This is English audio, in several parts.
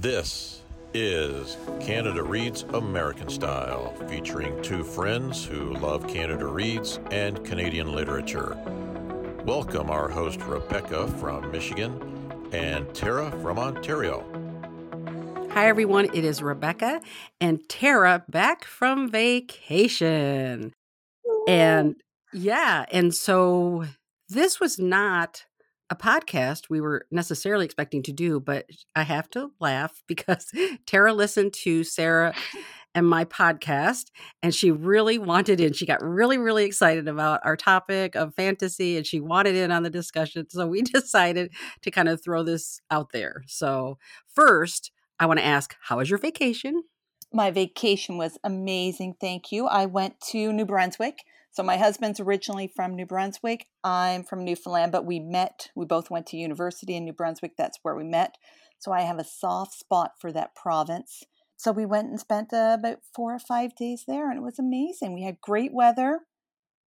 This is Canada Reads American Style, featuring two friends who love Canada Reads and Canadian literature. Welcome our host Rebecca from Michigan and Tara from Ontario. Hi, everyone. It is Rebecca and Tara back from vacation. And yeah, and so this was not a podcast we were necessarily expecting to do, but I have to laugh because Tara listened to Sarah and my podcast and she really wanted in. She got really, really excited about our topic of fantasy and she wanted in on the discussion. So we decided to kind of throw this out there. So, first, I want to ask, how was your vacation? My vacation was amazing. Thank you. I went to New Brunswick. So my husband's originally from New Brunswick. I'm from Newfoundland, but we met. We both went to university in New Brunswick. That's where we met. So I have a soft spot for that province. So we went and spent uh, about four or five days there, and it was amazing. We had great weather,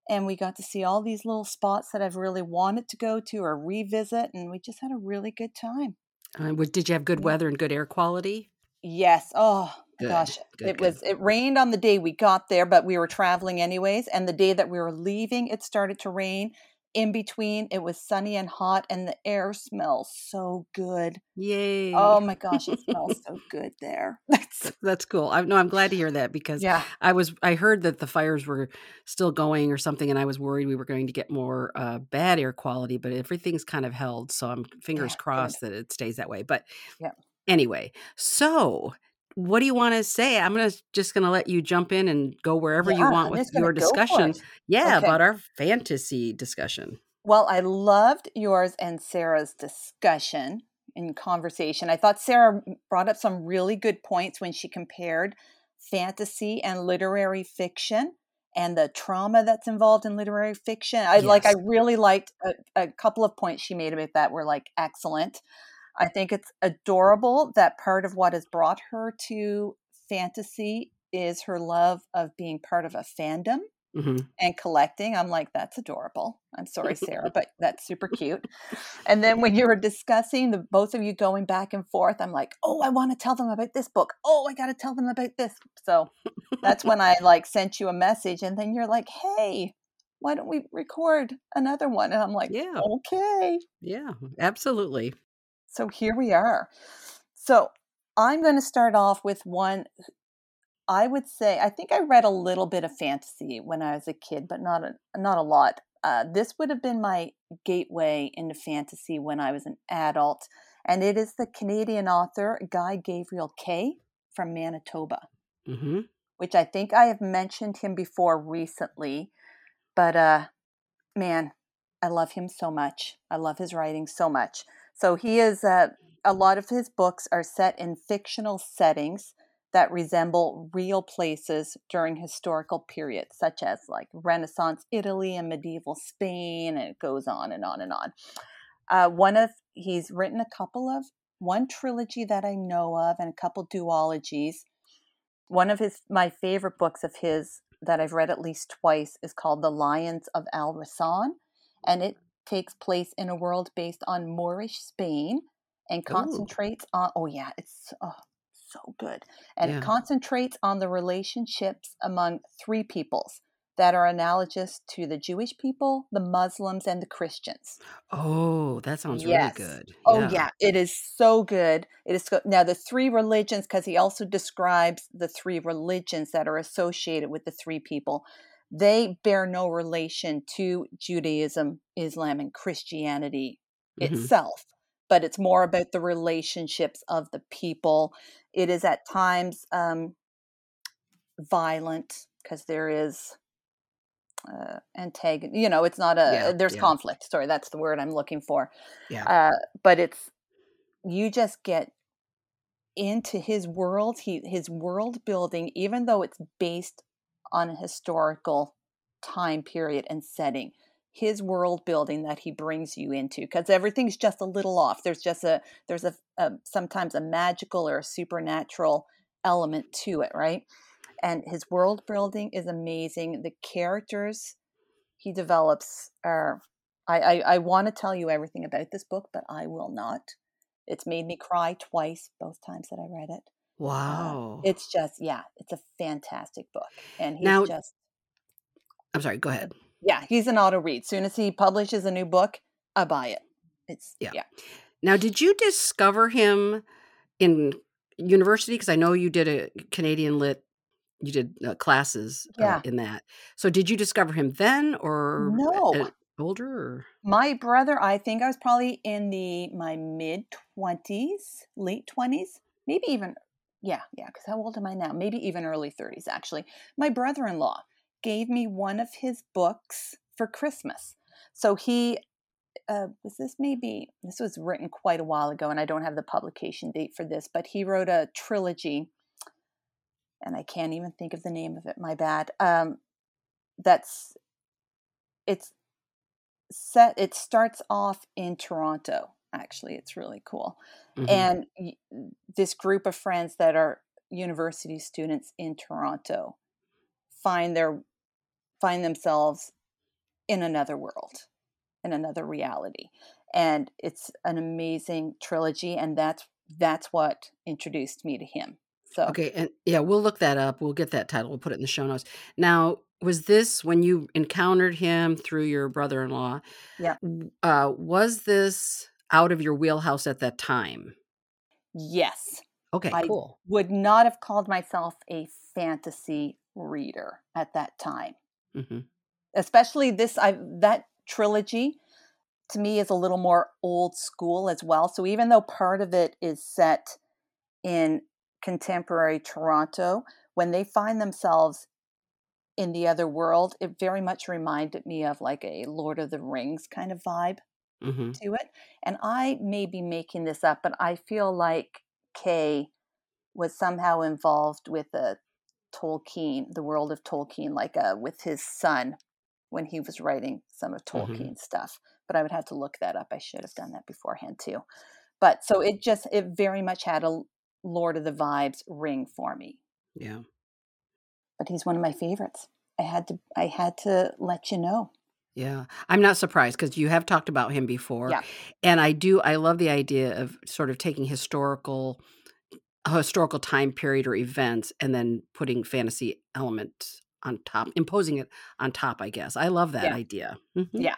and we got to see all these little spots that I've really wanted to go to or revisit, and we just had a really good time. Uh, did you have good weather and good air quality? Yes. Oh good. gosh, good, it good. was. It rained on the day we got there, but we were traveling anyways. And the day that we were leaving, it started to rain. In between, it was sunny and hot, and the air smells so good. Yay! Oh my gosh, it smells so good there. That's that's cool. I no, I'm glad to hear that because yeah. I was I heard that the fires were still going or something, and I was worried we were going to get more uh, bad air quality. But everything's kind of held, so I'm fingers yeah, crossed that it stays that way. But yeah Anyway, so what do you want to say? I'm gonna just gonna let you jump in and go wherever yeah, you want with your discussion. Yeah, okay. about our fantasy discussion. Well, I loved yours and Sarah's discussion and conversation. I thought Sarah brought up some really good points when she compared fantasy and literary fiction and the trauma that's involved in literary fiction. I yes. like I really liked a, a couple of points she made about that were like excellent. I think it's adorable that part of what has brought her to fantasy is her love of being part of a fandom mm-hmm. and collecting. I'm like, that's adorable. I'm sorry, Sarah, but that's super cute. And then when you were discussing the both of you going back and forth, I'm like, oh, I want to tell them about this book. Oh, I got to tell them about this. So that's when I like sent you a message, and then you're like, hey, why don't we record another one? And I'm like, yeah, okay, yeah, absolutely. So here we are. So I'm going to start off with one. I would say I think I read a little bit of fantasy when I was a kid, but not a not a lot. Uh, this would have been my gateway into fantasy when I was an adult, and it is the Canadian author Guy Gavriel Kay from Manitoba, mm-hmm. which I think I have mentioned him before recently. But uh, man, I love him so much. I love his writing so much. So he is, uh, a lot of his books are set in fictional settings that resemble real places during historical periods, such as like Renaissance Italy and medieval Spain, and it goes on and on and on. Uh, one of he's written a couple of one trilogy that I know of, and a couple duologies. One of his my favorite books of his that I've read at least twice is called The Lions of Al Rassan, and it takes place in a world based on Moorish Spain and concentrates Ooh. on oh yeah, it's oh, so good. And yeah. it concentrates on the relationships among three peoples that are analogous to the Jewish people, the Muslims, and the Christians. Oh, that sounds yes. really good. Oh yeah, it is so good. It is so, now the three religions because he also describes the three religions that are associated with the three people they bear no relation to Judaism, Islam, and Christianity mm-hmm. itself, but it's more about the relationships of the people. It is at times um, violent because there is uh, antagon. You know, it's not a yeah, there's yeah. conflict. Sorry, that's the word I'm looking for. Yeah, uh, but it's you just get into his world. He his world building, even though it's based on a historical time period and setting his world building that he brings you into because everything's just a little off. There's just a there's a, a, sometimes a magical or a supernatural element to it right? And his world building is amazing. The characters he develops are i i, I want to tell you everything about this book but i will not. It's made me cry twice, both times that I read it. Uh, Wow. it's just, yeah, it's a fantastic book. And he's Now, just, I'm sorry, go ahead. yeah, he's an auto read. Soon as he publishes a new book, I buy it. It's, Yeah. yeah. Now, did you discover him in university? Because I know you did a Canadian Lit, you did uh, classes uh, Yeah. in that. So, did you discover him then or No. uh, older? Or? My brother, I think I was probably in the my mid twenties, late twenties, maybe even yeah, yeah. Because how old am I now? Maybe even early thirties. Actually, my brother-in-law gave me one of his books for Christmas. So he uh, was this maybe this was written quite a while ago, and I don't have the publication date for this, but he wrote a trilogy, and I can't even think of the name of it. My bad. Um, that's it's set it starts off in toronto actually it's really cool Mhm. and y- this group of friends that are university students in toronto find their find themselves in another world in another reality and it's an amazing trilogy and that's that's what introduced me to him so Okay, and yeah, we'll look that up. We'll get that title. We'll put it in the show notes. Now, was this when you encountered him through your brother-in-law? yeah Uh, was this out of your wheelhouse at that time? yes Okay, I cool. would not have called myself a fantasy reader at that time. hmm Especially this I that trilogy to me is a little more old school as well. So even though part of it is set in contemporary Toronto, when they find themselves in the other world, it very much reminded me of like a Lord of the Rings kind of vibe hmm to it. And I may be making this up, but I feel like Kay was somehow involved with the Tolkien, the world of Tolkien, like uh, with his son when he was writing some of Tolkien stuff. But I would have to look that up. I should have done that beforehand too. But so it just, it very much had a Lord of the Vibes ring for me. Yeah. But he's one of my favorites. I had to, I had to let you know. Yeah, I'm not surprised because you have talked about him before, Yeah. and I do. I love the idea of sort of taking historical, historical time period or events, and then putting fantasy element on top, imposing it on top. I guess I love that Yeah. idea. hmm Yeah.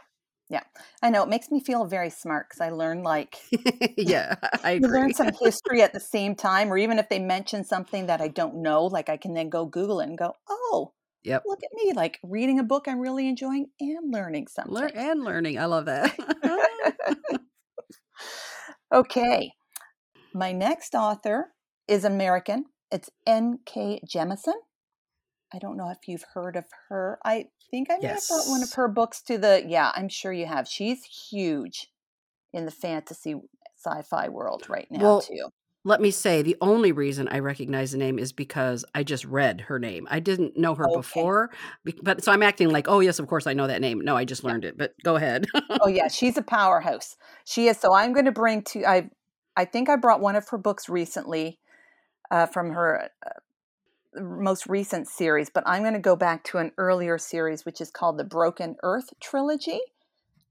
Yeah. I know. It makes me feel very smart because I learn like, yeah, I you learn some history at the same time, or even if they mention something that I don't know, like I can then go Google it and go, oh, Yep, look at me, like reading a book I'm really enjoying and learning something. learn and learning. I love that. okay. My next author is American. It's N.K. Jemisin. I don't know if you've heard of her. I think I may have brought one of her books to the, yeah, I'm sure you have. She's huge in the fantasy sci fi world right now, Well, too. Let me say the only reason I recognize the name is because I just read her name. I didn't know her Okay. before, but so I'm acting like, oh yes, of course I know that name. No, I just Yeah. learned it. But go ahead. Oh yeah, she's a powerhouse. She is. So I'm going to bring to I I think I brought one of her books recently uh, from her uh, most recent series, but I'm going to go back to an earlier series which is called the Broken Earth trilogy.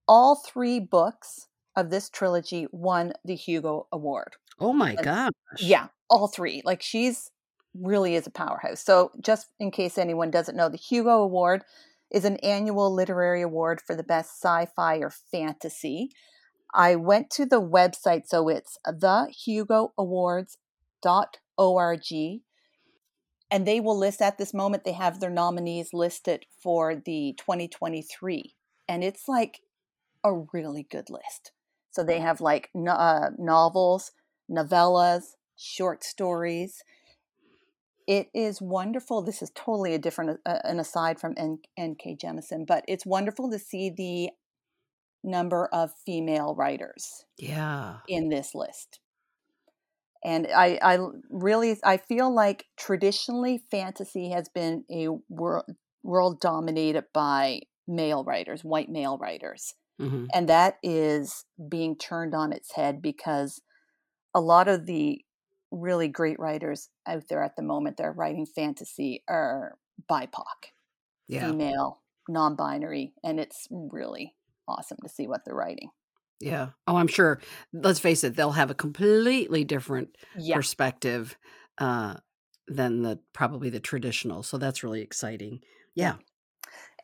All three books of this trilogy won the Hugo Award. Oh my gosh. yeah, all three. Like she's really is a powerhouse. So just in case anyone doesn't know, the Hugo Award is an annual literary award for the best sci-fi or fantasy. I went to the website, so it's thehugoawards.org, and they will list at this moment, they have their nominees listed for the 2023. And it's like a really good list. So they have like no, uh, novels, novellas, short stories. It is wonderful. This is totally a different, uh, an aside from N- N.K. Jemisin, but it's wonderful to see the number of female writers Yeah. in this list. And I, I really, I feel like traditionally fantasy has been a world, world dominated by male writers, white male writers. hmm And that is being turned on its head because a lot of the really great writers out there at the moment that are writing fantasy are BIPOC, Yeah. female, non binary, and it's really awesome to see what they're writing. Yeah. Oh, I'm sure. Let's face it, they'll have a completely different Yeah. perspective uh, than the probably the traditional. So that's really exciting. Yeah.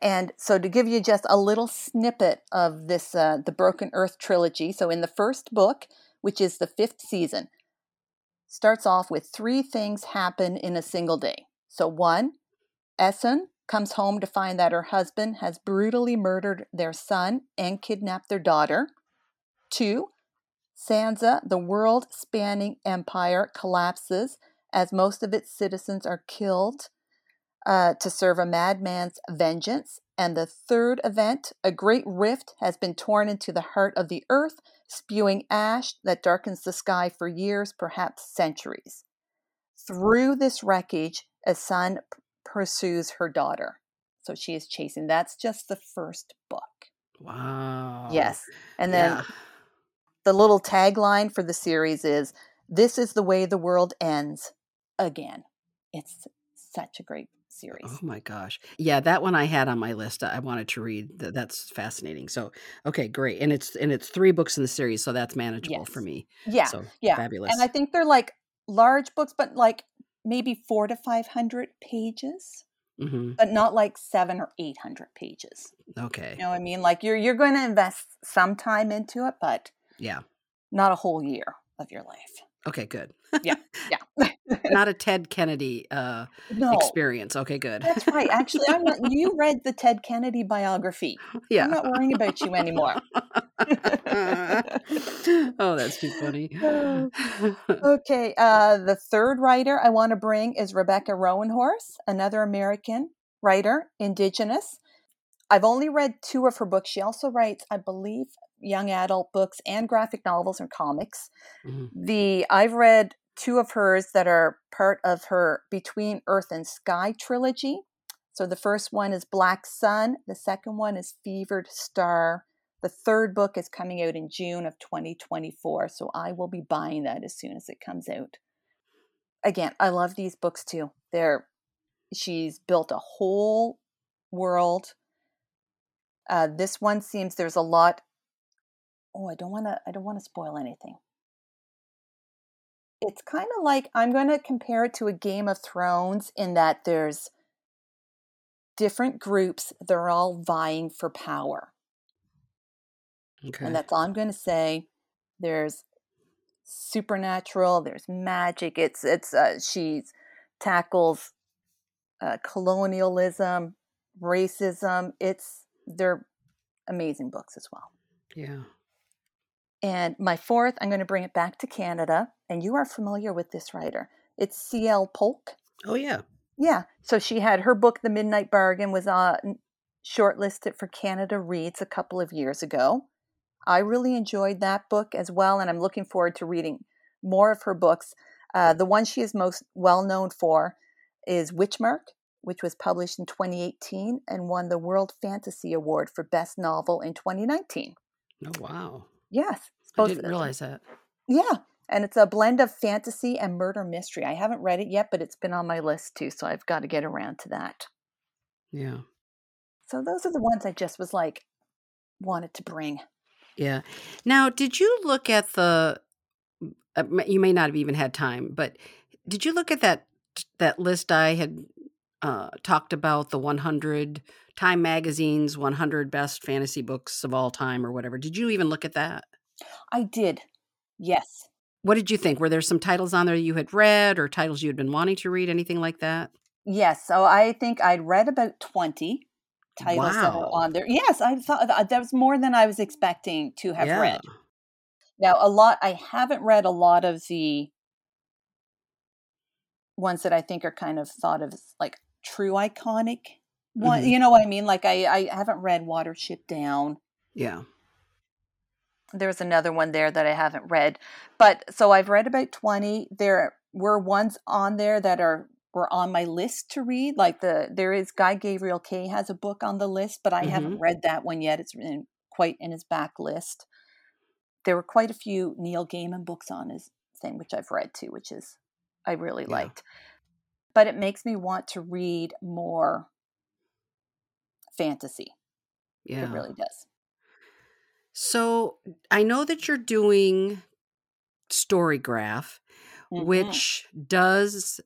And so, to give you just a little snippet of this, uh, the Broken Earth trilogy. So, in the first book, which is the fifth season, starts off with three things happen in a single day. So, one, Essun comes home to find that her husband has brutally murdered their son and kidnapped their daughter. Two, Sanze, the world spanning empire, collapses as most of its citizens are killed uh, to serve a madman's vengeance. And the third event, a great rift has been torn into the heart of the earth, spewing ash that darkens the sky for years, perhaps centuries. Through this wreckage, Essun p- pursues her daughter. So she is chasing. That's just the first book. Wow. Yes. And then Yeah. the little tagline for the series is This is the way the world ends again. It's such a great series. Oh my gosh. Yeah, that one I had on my list. I wanted to read. Th- That's fascinating. So, okay, great. And it's and it's three books in the series, so that's manageable for me. Yeah. So Yeah. fabulous. And I think they're like large books, but like maybe four to 500 pages, hmm but not like seven or 800 pages. Okay. You know what I mean? Like you're, you're going to invest some time into it, but Yeah. not a whole year of your life. Okay, good. Yeah. Yeah. Not a Ted Kennedy uh no. experience. Okay, good. That's right. Actually, I'm not, you read the Ted Kennedy biography. yeah. I'm not worrying about you anymore. oh, that's too funny. okay, uh, the third writer I want to bring is Rebecca Roanhorse, another American writer, Indigenous. I've only read two of her books. She also writes, I believe, young adult books and graphic novels and comics. Mhm. The I've read two of hers that are part of her Between Earth and Sky trilogy. So the first one is Black Sun, the second one is Fevered Star. The third book is coming out in June of 2024, so I will be buying that as soon as it comes out. Again, I love these books too. They're she's built a whole world. Uh, this one seems there's a lot. Oh, I don't want to. I don't want to spoil anything. It's kind of like I'm going to compare it to a Game of Thrones in that there's different groups. They're all vying for power. Okay. And that's all I'm going to say. There's supernatural. There's magic. It's it's uh, she tackles uh, colonialism, racism. It's they're amazing books as well. yeah. And my fourth, I'm going to bring it back to Canada, and you are familiar with this writer. It's C.L. Polk. Oh yeah. Yeah, so she had her book, The Midnight Bargain, was uh, shortlisted for Canada Reads a couple of years ago. I really enjoyed that book as well, and I'm looking forward to reading more of her books. Uh, the one she is most well known for is Witchmark, which was published in 2018 and won the World Fantasy Award for Best Novel in 2019. Oh wow. Yes, I didn't realize that. yeah, and it's a blend of fantasy and murder mystery. I haven't read it yet, but it's been on my list too, so I've got to get around to that. Yeah. So those are the ones I just was like wanted to bring. Yeah. Now, did you look at the? Uh, you may not have even had time, but did you look at that that list I had uh, talked about the 100 Time Magazine's 100 best fantasy books of all time or whatever? Did you even look at that? I did. Yes. What did you think? Were there some titles on there you had read or titles you had been wanting to read? Anything like that? Yes. So I think I'd read about 20 titles that Wow. on there. Yes, I thought that that was more than I was expecting to have yeah. read. Now, a lot, I haven't read a lot of the ones that I think are kind of thought of as like true iconic one. Mhm. You know what I mean? Like I, I haven't read Watership Down. Yeah. There's another one there that I haven't read. But so I've read about 20. There were ones on there that are were on my list to read. Like the there is Guy Gavriel Kay has a book on the list, but I haven't read that one yet. It's in, quite in his back list. There were quite a few Neil Gaiman books on his thing, which I've read too, which is I really Yeah. liked. But it makes me want to read more fantasy. Yeah. It really does. So I know that you're doing Storygraph, Mhm. which does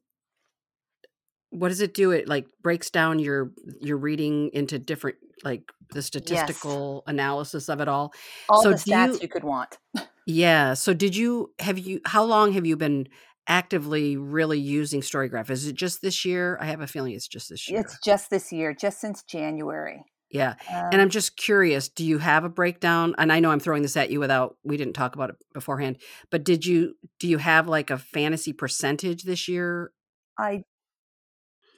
what does it do? It like breaks down your your reading into different like the Yes. statistical analysis of it all. All So the stats you you could want. Yeah. So did you have you how long have you been actively really using Storygraph? Is it just this year? I have a feeling it's just this year. It's just this year, just since January. Yeah. And Um, I'm just curious, do you have a breakdown? And I know I'm throwing this at you without we didn't talk about it beforehand, but did you do you have like a fantasy percentage this year? I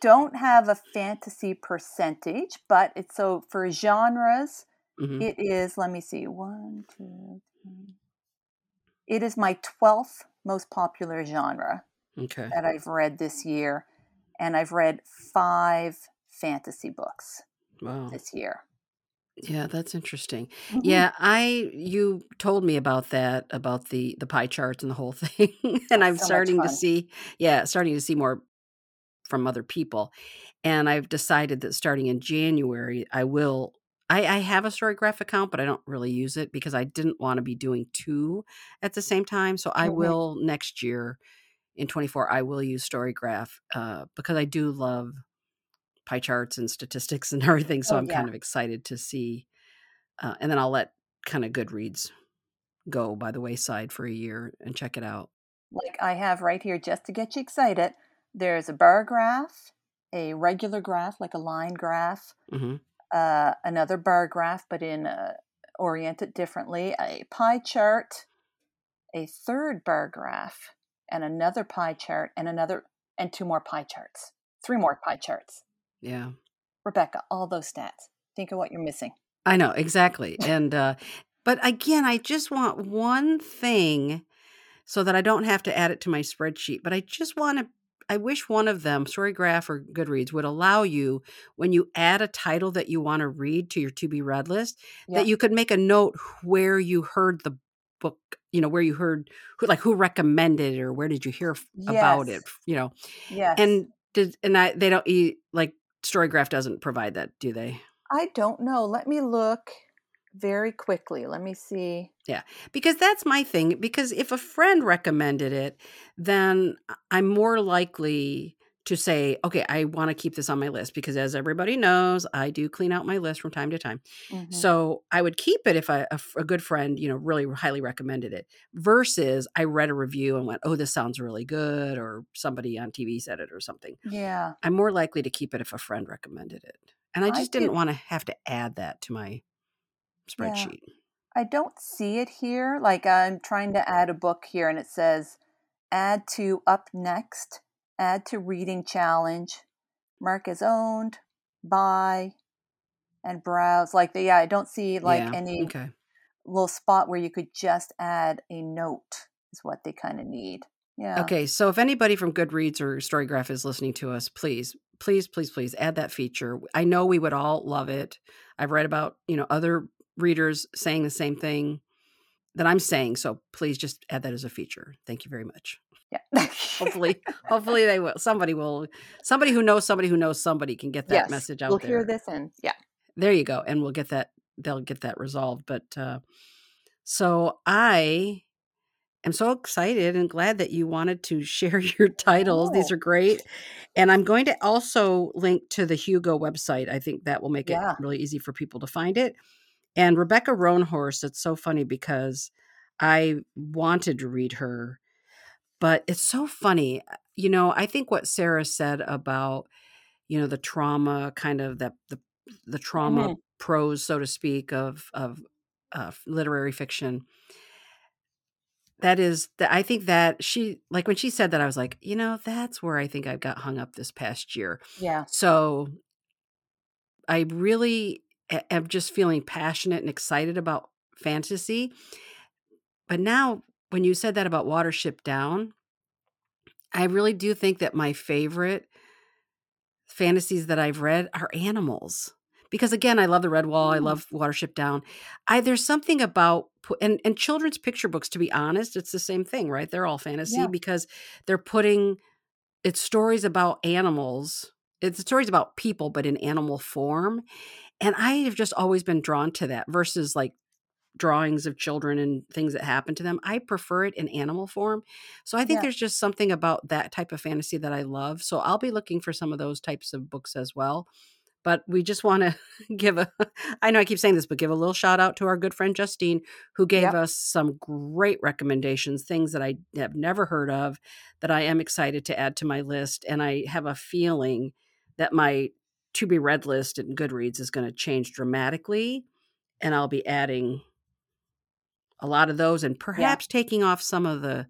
don't have a fantasy percentage, but it's so for genres, Mhm. it is, let me see, one, two, three. It is my 12th most popular genre Okay. that I've read this year. And I've read five fantasy books Wow. this year. Yeah, that's interesting. Mhm. Yeah, I you told me about that about the the pie charts and the whole thing and I'm So starting to see yeah, starting to see more from other people. And I've decided that starting in January I will I I have a Storygraph account, but I don't really use it because I didn't want to be doing 2 at the same time. So I Mhm. will next year in 24 I will use Storygraph uh because I do love pie charts and statistics and everything. So Oh, I'm yeah. kind of excited to see uh, and then I'll let kind of Goodreads go by the wayside for a year and check it out. Like I have right here, just to get you excited, there's a bar graph, a regular graph, like a line graph, hmm uh, another bar graph, but in uh, oriented differently, a pie chart, a third bar graph, and another pie chart, and another, and two more pie charts, three more pie charts. Yeah, Rebecca, all those stats. Think of what you're missing. I know exactly. And uh, but again, I just want one thing so that I don't have to add it to my spreadsheet. But I just want to. I wish one of them, Storygraph or Goodreads, would allow you when you add a title that you want to read to your to be read list Yeah. that you could make a note where you heard the book. You know where you heard who like who recommended it or where did you hear f- about it. You know Yes. And did and I they don't eat like Storygraph doesn't provide that, do they? I don't know. Let me look very quickly. Let me see. Yeah, because that's my thing. Because if a friend recommended it, then I- I'm more likely to say, okay, I want to keep this on my list because as everybody knows, I do clean out my list from time to time. Mhm. So I would keep it if I, a, a good friend, you know, really highly recommended it versus I read a review and went, oh, this sounds really good, or somebody on TV said it or something. Yeah. I'm more likely to keep it if a friend recommended it. And I I just didn't want to have to add that to my Yeah. spreadsheet. I don't see it here. Like I'm trying to add a book here and it says add to up next, add to reading challenge, mark as owned, buy, and browse. Like the, yeah, I don't see like yeah. any Okay. little spot where you could just add a note is what they kind of need. Yeah. Okay. So if anybody from Goodreads or Storygraph is listening to us, please, please, please, please add that feature. I know we would all love it. I've read about, you know, other readers saying the same thing that I'm saying. So please just add that as a feature. Thank you very much. Yeah. Hopefully, hopefully they will. Somebody will, somebody who knows somebody who knows somebody can get that yes. message out We'll there. hear this and yeah. there you go and we'll get that they'll get that resolved but uh so i am so excited and glad that you wanted to share your titles these Oh, are great and i'm going to also link to the hugo website i think that will make it really easy for people to find it and rebecca roanhorse it's so funny because i wanted to read her but it's so funny you know i think what sarah said about you know the trauma kind of that the the trauma Mhm. prose so to speak of of uh, literary fiction that is that i think that she like when she said that i was like you know that's where i think I've got hung up this past year Yeah. so i really am just feeling passionate and excited about fantasy but now when you said that about watership down i really do think that my favorite fantasies that I've read are animals. Because again, I love the Redwall, I Mm. love Watership Down. I there's something about and and children's picture books to be honest, it's the same thing, right? They're all fantasy Yeah. because they're putting it's stories about animals. It's stories about people but in animal form. And I have just always been drawn to that versus like drawings of children and things that happen to them. I prefer it in animal form. So I think Yeah. there's just something about that type of fantasy that I love. So I'll be looking for some of those types of books as well. But we just want to give a, I know I keep saying this, but give a little shout out to our good friend Justine, who gave Yep. us some great recommendations, things that I have never heard of that I am excited to add to my list. And I have a feeling that my to be read list in Goodreads is going to change dramatically. And I'll be adding a lot of those and perhaps taking off some of the,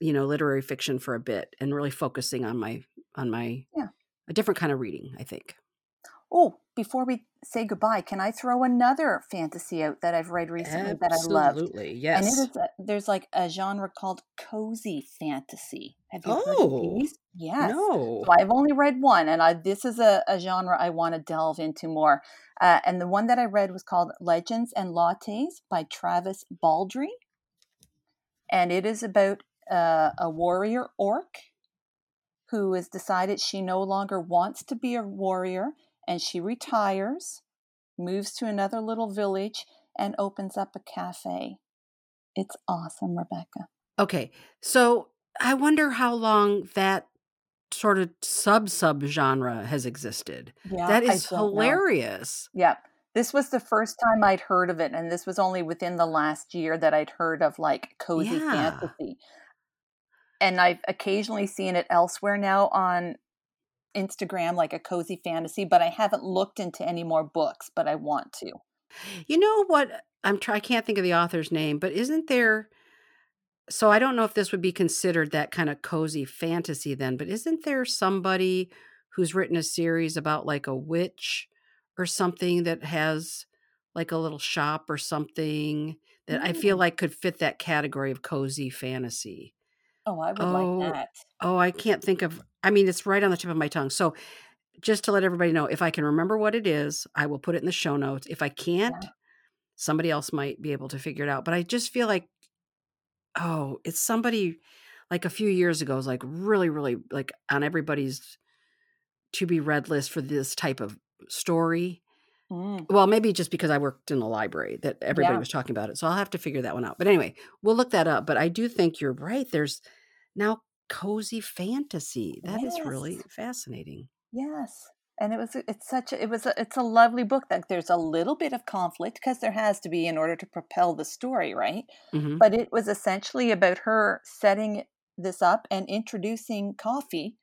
you know, literary fiction for a bit and really focusing on my, on my, Yeah. a different kind of reading, I think. Oh, before we say goodbye, can I throw another fantasy out that I've read recently that I loved? Absolutely. And it Yes. is a, there's like a genre called cozy fantasy. Have you heard Oh, of these? Yes. No. So I've only read one, and I, this is a, a genre I want to delve into more. Uh, and the one that I read was called Legends and Lattes by Travis Baldree. And it is about uh, a warrior orc who has decided she no longer wants to be a warrior and she retires, moves to another little village, and opens up a cafe. It's awesome, Rebecca. Okay. So I wonder how long that sort of sub sub genre has existed. Yeah, That I know. hilarious. Yeah. This was the first time I'd heard of it, and this was only within the last year that I'd heard of like cozy Yeah. fantasy. And I've occasionally seen it elsewhere now on Instagram, like a cozy fantasy, but I haven't looked into any more books, but I want to. You know what? I'm try I can't think of the author's name, but isn't there so I don't know if this would be considered that kind of cozy fantasy then, but isn't there somebody who's written a series about like a witch or something that has like a little shop or something that I feel Mm. like could fit that category of cozy fantasy? Oh, I would Oh, like that. oh, I can't think of I mean, it's right on the tip of my tongue. So just to let everybody know, if I can remember what it is, I will put it in the show notes. If I can't, Yeah. somebody else might be able to figure it out. But I just feel like, oh, it's somebody like a few years ago was like really, really like on everybody's to be read list for this type of story. Mm. Well, maybe just because I worked in the library that everybody Yeah. was talking about it. So I'll have to figure that one out. But anyway, we'll look that up. But I do think you're right. There's now cozy fantasy. That is really fascinating. Yes. And it was it's such a it was a, it's a lovely book that there's a little bit of conflict because there has to be in order to propel the story, right? hmm But it was essentially about her setting this up and introducing coffee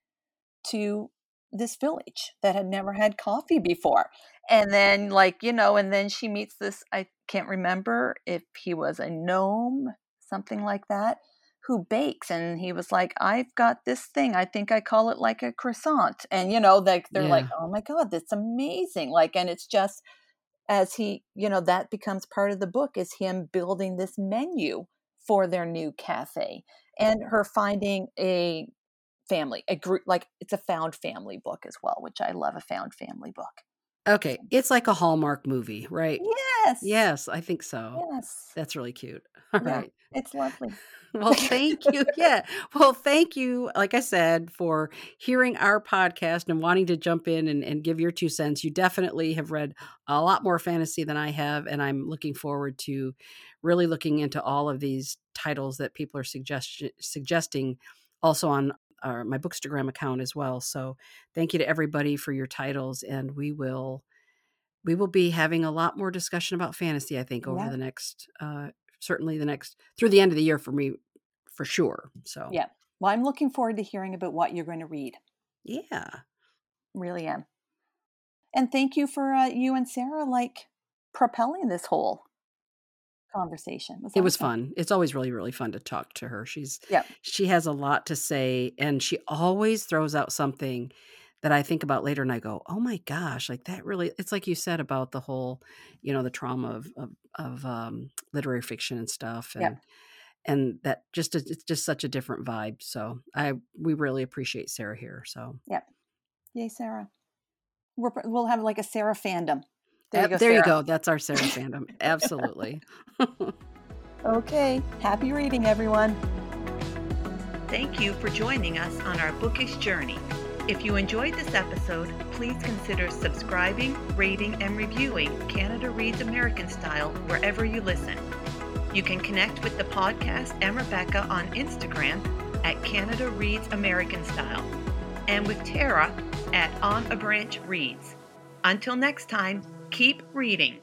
to this village that had never had coffee before. And then like, you know, and then she meets this I can't remember if he was a gnome, something like that, who bakes and he was like, "I've got this thing. I think I call it like a croissant." And you know, like they're like, "Oh my god, that's amazing." Like and it's just as he, you know, that becomes part of the book is him building this menu for their new cafe and her finding a family, a group like it's a found family book as well, which I love a found family book. Okay. It's like a Hallmark movie, right? Yes. Yes, I think so. Yes. That's really cute. All Yeah. right. It's lovely. Well, thank you. Yeah. Well, thank you, like I said, for hearing our podcast and wanting to jump in and, and give your two cents. You definitely have read a lot more fantasy than I have. And I'm looking forward to really looking into all of these titles that people are suggest- suggesting also on our, my Bookstagram account as well. So thank you to everybody for your titles. And we will. We will be having a lot more discussion about fantasy, I think, over Yeah. the next, uh, certainly the next, through the end of the year for me, for sure. So, Yeah. Well, I'm looking forward to hearing about what you're going to read. yeah. Really am. And thank you for uh, you and Sarah like propelling this whole conversation. It was, It was awesome. fun. It's always really, really fun to talk to her. She's yeah. she has a lot to say, and she always throws out something that I think about later, and I go, "Oh my gosh!" Like that really. It's like you said about the whole, you know, the trauma of of, of um, literary fiction and stuff, and and that just it's just such a different vibe. So I we really appreciate Sarah here. So yeah. Yay, Sarah. We're, we'll have like a Sarah fandom. There you go. there you go. That's our Sarah fandom. Absolutely. Okay. Happy reading, everyone. Thank you for joining us on our bookish journey. If you enjoyed this episode, please consider subscribing, rating, and reviewing Canada Reads American Style wherever you listen. You can connect with the podcast and Rebecca on Instagram at Canada Reads American Style and with Tara at On a Branch Reads. Until next time, keep reading.